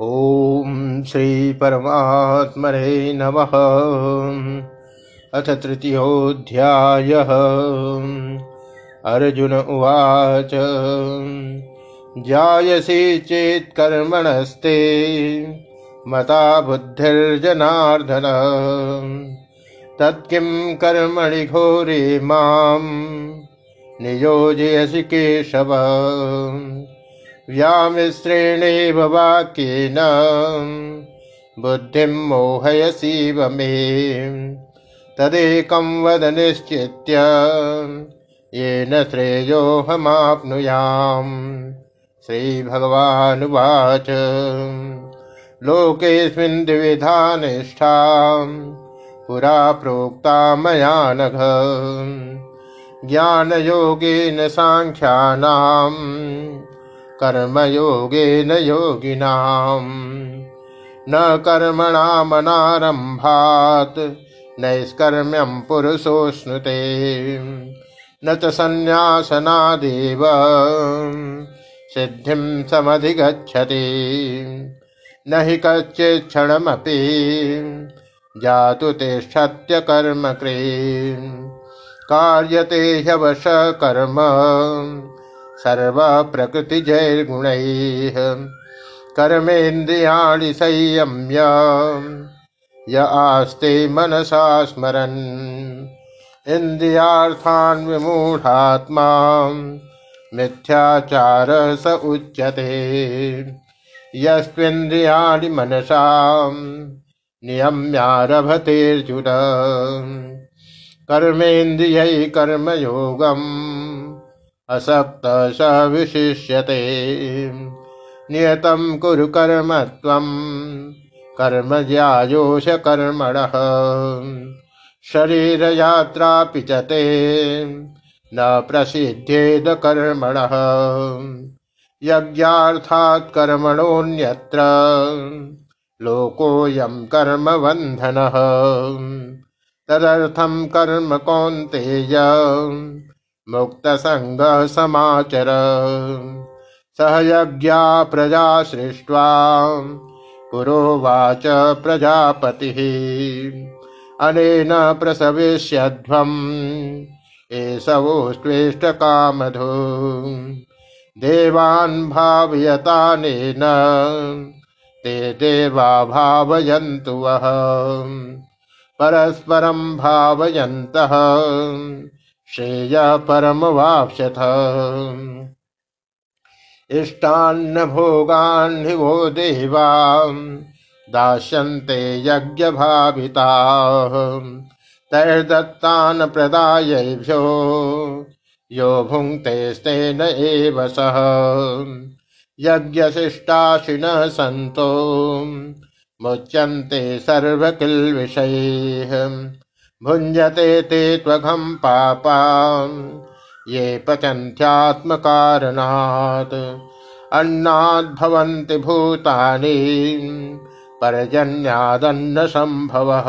ॐ श्रीपरमात्मने नमः। अथ तृतीयोऽध्यायः। अर्जुन उवाच जायसि चेत् कर्मणस्ते मता बुद्धिर्जनार्दन। तत्किं कर्मणि घोरे मां नियोजयसि केशव व्यामिश्रेणेव वाक्येन बुद्धिं मोहयसीव मे तदेकं वद निश्चित्य। येन श्रेयोऽहमाप्नुयाम्। श्रीभगवानुवाच। लोकेऽस्मिन् द्विविधा निष्ठा पुरा प्रोक्ता मया नघ। ज्ञानयोगेन साङ्ख्यानाम् कर्मयोगेन योगिनाम्। न कर्मणामनारम्भात् नैष्कर्म्यं पुरुषोऽश्नुते न च सन्न्यासनादेव, सिद्धिं समधिगच्छति। न हि कच्चिच्छणमपि, जातु तिष्ठत्यकर्मकृ कार्यते ह्यवश कर्म। सर्वप्रकृतिजैर्गुणैः। कर्मेन्द्रियाणि संयम्य य आस्ते मनसा स्मरन्। इन्द्रियार्थान् विमूढात्मा मिथ्याचार स उच्यते। यस्त्विन्द्रियाणि मनसा। नियम्यारभतेऽर्जुन कर्मेन्द्रियै कर्मयोगम्। असक्त स विशिष्यते नियतं कुरु कर्म त्वं। कर्म कर्मणः। शरीरयात्रापि च ते। न प्रसिद्धेद कर्मणः। यज्ञार्थात् कर्मणोऽन्यत्र। लोकोऽयं कर्मबन्धनः तदर्थं कर्म कौन्तेय मुक्तसङ्गः समाचर सह यज्ञा प्रजा सृष्ट्वा, पुरोवाच प्रजापतिः। अनेन प्रसविष्यध्वम् एषवोस्त्वेष्टकामधो देवान् भावयतानेन, ते देवा भावयन्तु वः। परस्परं भावयन्तः। श्रेय परमवाप्स्यथ इष्टान्न भोगान्हि वो देवा। दास्यन्ते यज्ञभाविताः। तैर्दत्तान् प्रदायैभ्यो। यो भुङ्क्तेस्तेन एव सः। यज्ञशिष्टाशिनः सन्तो। मुच्यन्ते सर्वकिल्विषैः। भुञ्जते ते त्वघं पापा ये पचन्त्यात्मकारणात्। अन्नाद्भवन्ति भूतानि। पर्जन्यादन्नसम्भवः।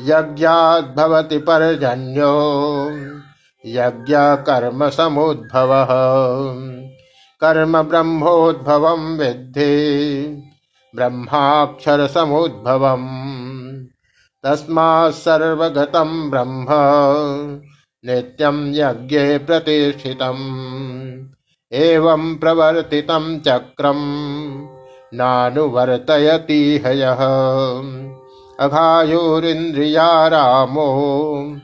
यज्ञाद्भवति पर्जन्यो। यज्ञकर्मसमुद्भवः। कर्म ब्रह्मोद्भवं विद्धि। ब्रह्माक्षरसमुद्भवम्। सर्वगतं ब्रह्म नित्यं यज्ञे प्रतिष्ठितम्। एवं प्रवर्तितं चक्रं नानुवर्तयति हयः। अघायोरिन्द्रिया रामो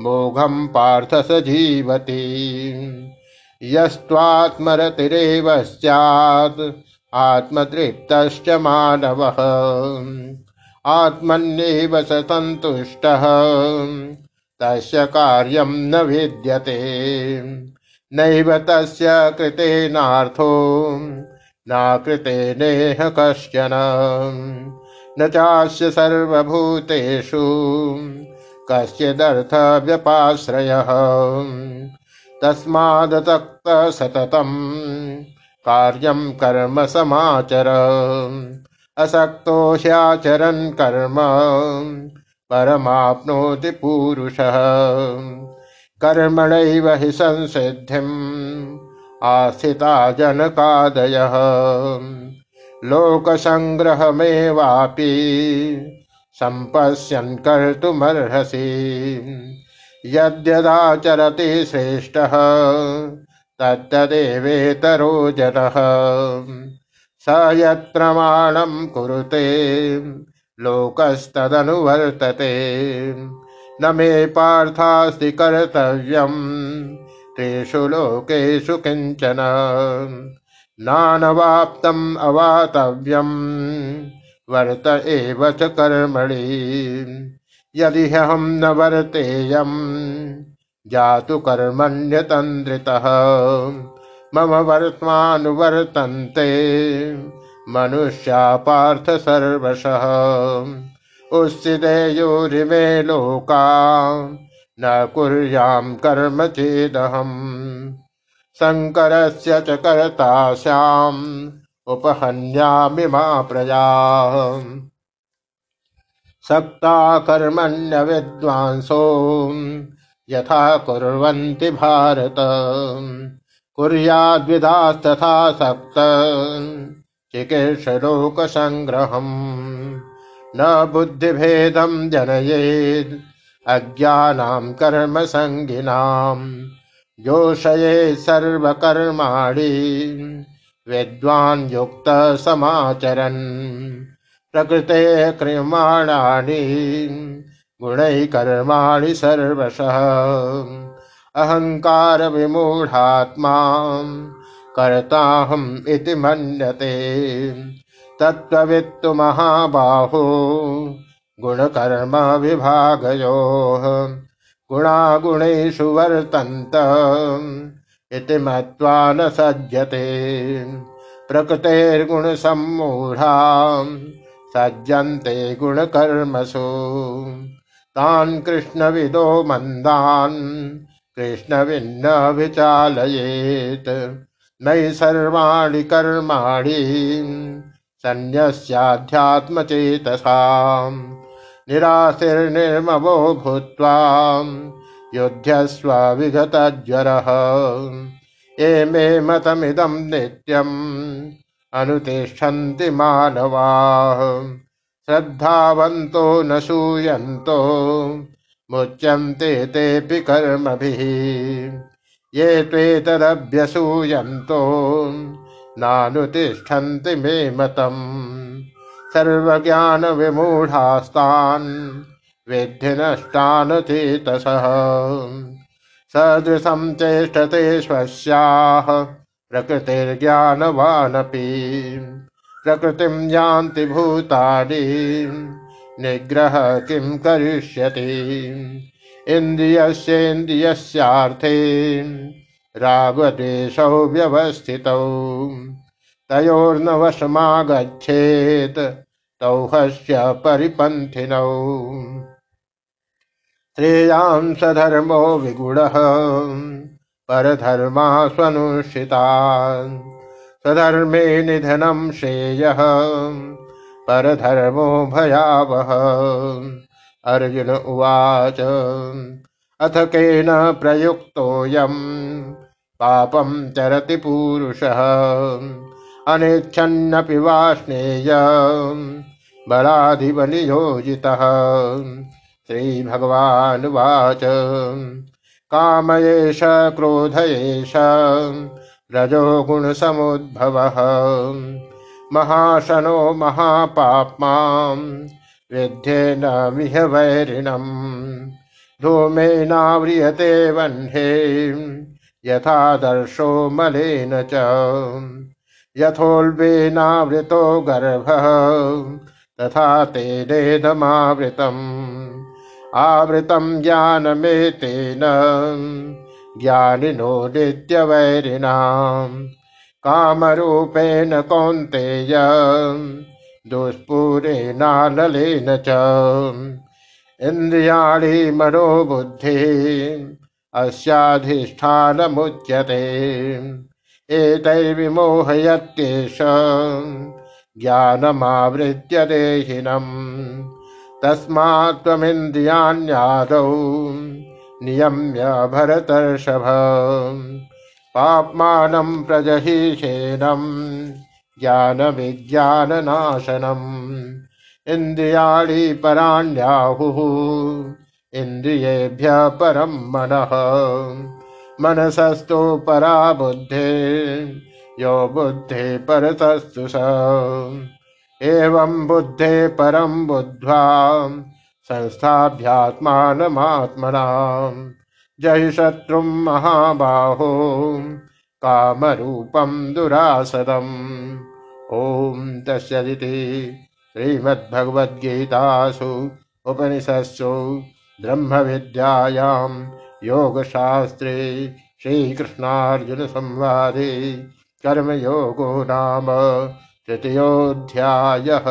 मोघं पार्थ स जीवति यस्त्वात्मरतिरेव स्यात्, आत्मतृप्तश्च मानवः। आत्मन्येव स सन्तुष्टः। तस्य कार्यं न विद्यते। नैव तस्य कृतेनार्थो नाकृतेनेह कश्चन। न चास्य सर्वभूतेषु। कश्चिदर्थव्यपाश्रयः। तस्मादतक्त सततं कार्यं कर्म समाचर असक्तो ह्याचरन् कर्म। परमाप्नोति पूरुषः। कर्मणैव हि संसिद्धिम्। आस्थिता जनकादयः। लोकसङ्ग्रहमेवापि सम्पश्यन् कर्तुमर्हसि। यद्यदाचरति श्रेष्ठः, तत्तदेवेतरो जनः। स यत्प्रमाणं कुरुते। लोकस्तदनुवर्तते। न मे पार्थास्ति कर्तव्यम्। तेषु लोकेषु किंचन। नानवाप्तम् अवातव्यम्। वर्त एव च कर्मणि। यदि हम न वर्तेयम्। जातु कर्मण्यतन्द्रितः। मम वर्त्मानुवर्तन्ते। मनुष्या पार्थ सर्वशः। उस्सिदेयोरिमे लोका। न कुर्यां कर्म चेदहम्। शङ्करस्य च कर्ता स्याम्। उपहन्यामि मा प्रजा। सक्ता कर्मण्य विद्वांसो। यथा कुर्वन्ति भारत। कुर्याद्विदास्तथा सप्त। चिकीर्षलोकसङ्ग्रहम्। न बुद्धिभेदं जनयेत् अज्ञानां कर्मसङ्गिनाम्। जोषये सर्वकर्माणि। विद्वान् युक्तसमाचरन् प्रकृते क्रियमाणानि। गुणैः कर्माणि सर्वशः अहङ्कारविमूढात्मा कर्ताहम् इति मन्यते। तत्त्ववित्तु महाबाहो गुणकर्मविभागयोः गुणागुणेषु वर्तन्त इति मत्वा न सज्जते प्रकृतेर्गुणसम्मूढा सज्जन्ते गुणकर्मसु। तान् कृष्णविदो मन्दान् कृष्णविन्न विचालयेत् नयि सर्वाणि कर्माणि सन्न्यस्याध्यात्मचेतसाम्। निराशिर्निर्ममो भूत्वा युध्यस्व विगतज्वरः एमे मतमिदं नित्यम् अनुतिष्ठन्ति मानवाः। श्रद्धावन्तो न सूयन्तो मुच्यन्ते तेऽपि कर्मभिः। ये त्वेतदभ्यसूयन्तो नानुतिष्ठन्ति मे मतम्। सर्वज्ञानविमूढास्तान् विद्धि नष्टान् चेतसः सदृशं चेष्टते स्वस्याः प्रकृतिर्ज्ञानवानपि। प्रकृतिं यान्ति भूतानि निग्रह किं करिष्यति। इन्द्रियस्येन्द्रियस्यार्थे रागद्वेषौ व्यवस्थितौ तयोर्न वशमागच्छेत् तौ हस्य परिपन्थिनौ। श्रेयां सधर्मो विगुणः परधर्मा स्वनुष्ठितान्। स्वधर्मे निधनं श्रेयः परधर्मो भयावह अर्जुन उवाच, अथ केन प्रयुक्तोऽयम्? पापं चरति पूरुषः। अनिच्छन्नपि वाष्णेय बलाधिबलियोजितः श्रीभगवानुवाच, काम एष, क्रोध एष। रजो गुणसमुद्भवः महाशनो महापाप्मा विध्येन मिह वैरिणम् धूमेनाव्रियते वह्ने, यथादर्शो मलेन च। यथोल्बेनावृतो गर्भः, तथा तेनेदमावृतम् आवृतं ज्ञानमेतेन, ज्ञानिनो नित्यवैरिणाम्। कामरूपेण कौन्तेय। दुष्पूरेणानलेन च। इन्द्रियाणि मनोबुद्धि अस्याधिष्ठानमुच्यते। एतैर्विमोहयत्येष ज्ञानमावृत्य देहिनम्। तस्मात् त्वमिन्द्रियाण्यादौ नियम्य भरतर्षभ पाप्मानं प्रजहिषेणम् ज्ञान विज्ञान नाशनम इंद्रियाणि पराण्याहुः इंद्रियेभ्य परम मन। मनसस्तु परा बुद्धे, यो बुद्धे परतस्तु स। एवं बुद्धे परम बुद्ध्वा, संस्थाभ्यात्मानमात्मना। जय शत्रु महाबाहो। कामरूपं दुरासदम्। ॐ तस्सदिति श्रीमद्भगवद्गीतासु उपनिषत्सु ब्रह्मविद्यायां योगशास्त्रे श्रीकृष्णार्जुनसंवादे कर्मयोगो नाम तृतीयोऽध्यायः।